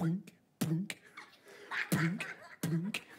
blink, blink, blink, blink.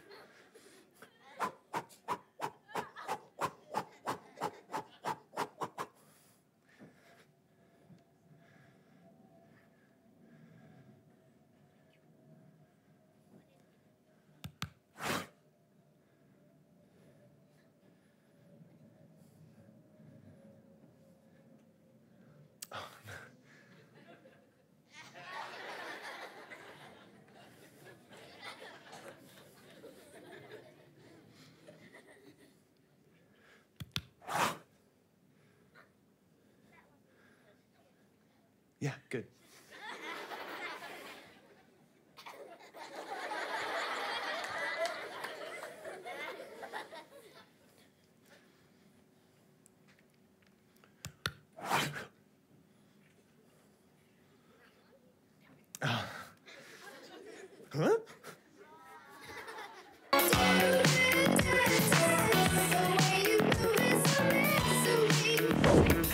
Yeah, good. Huh?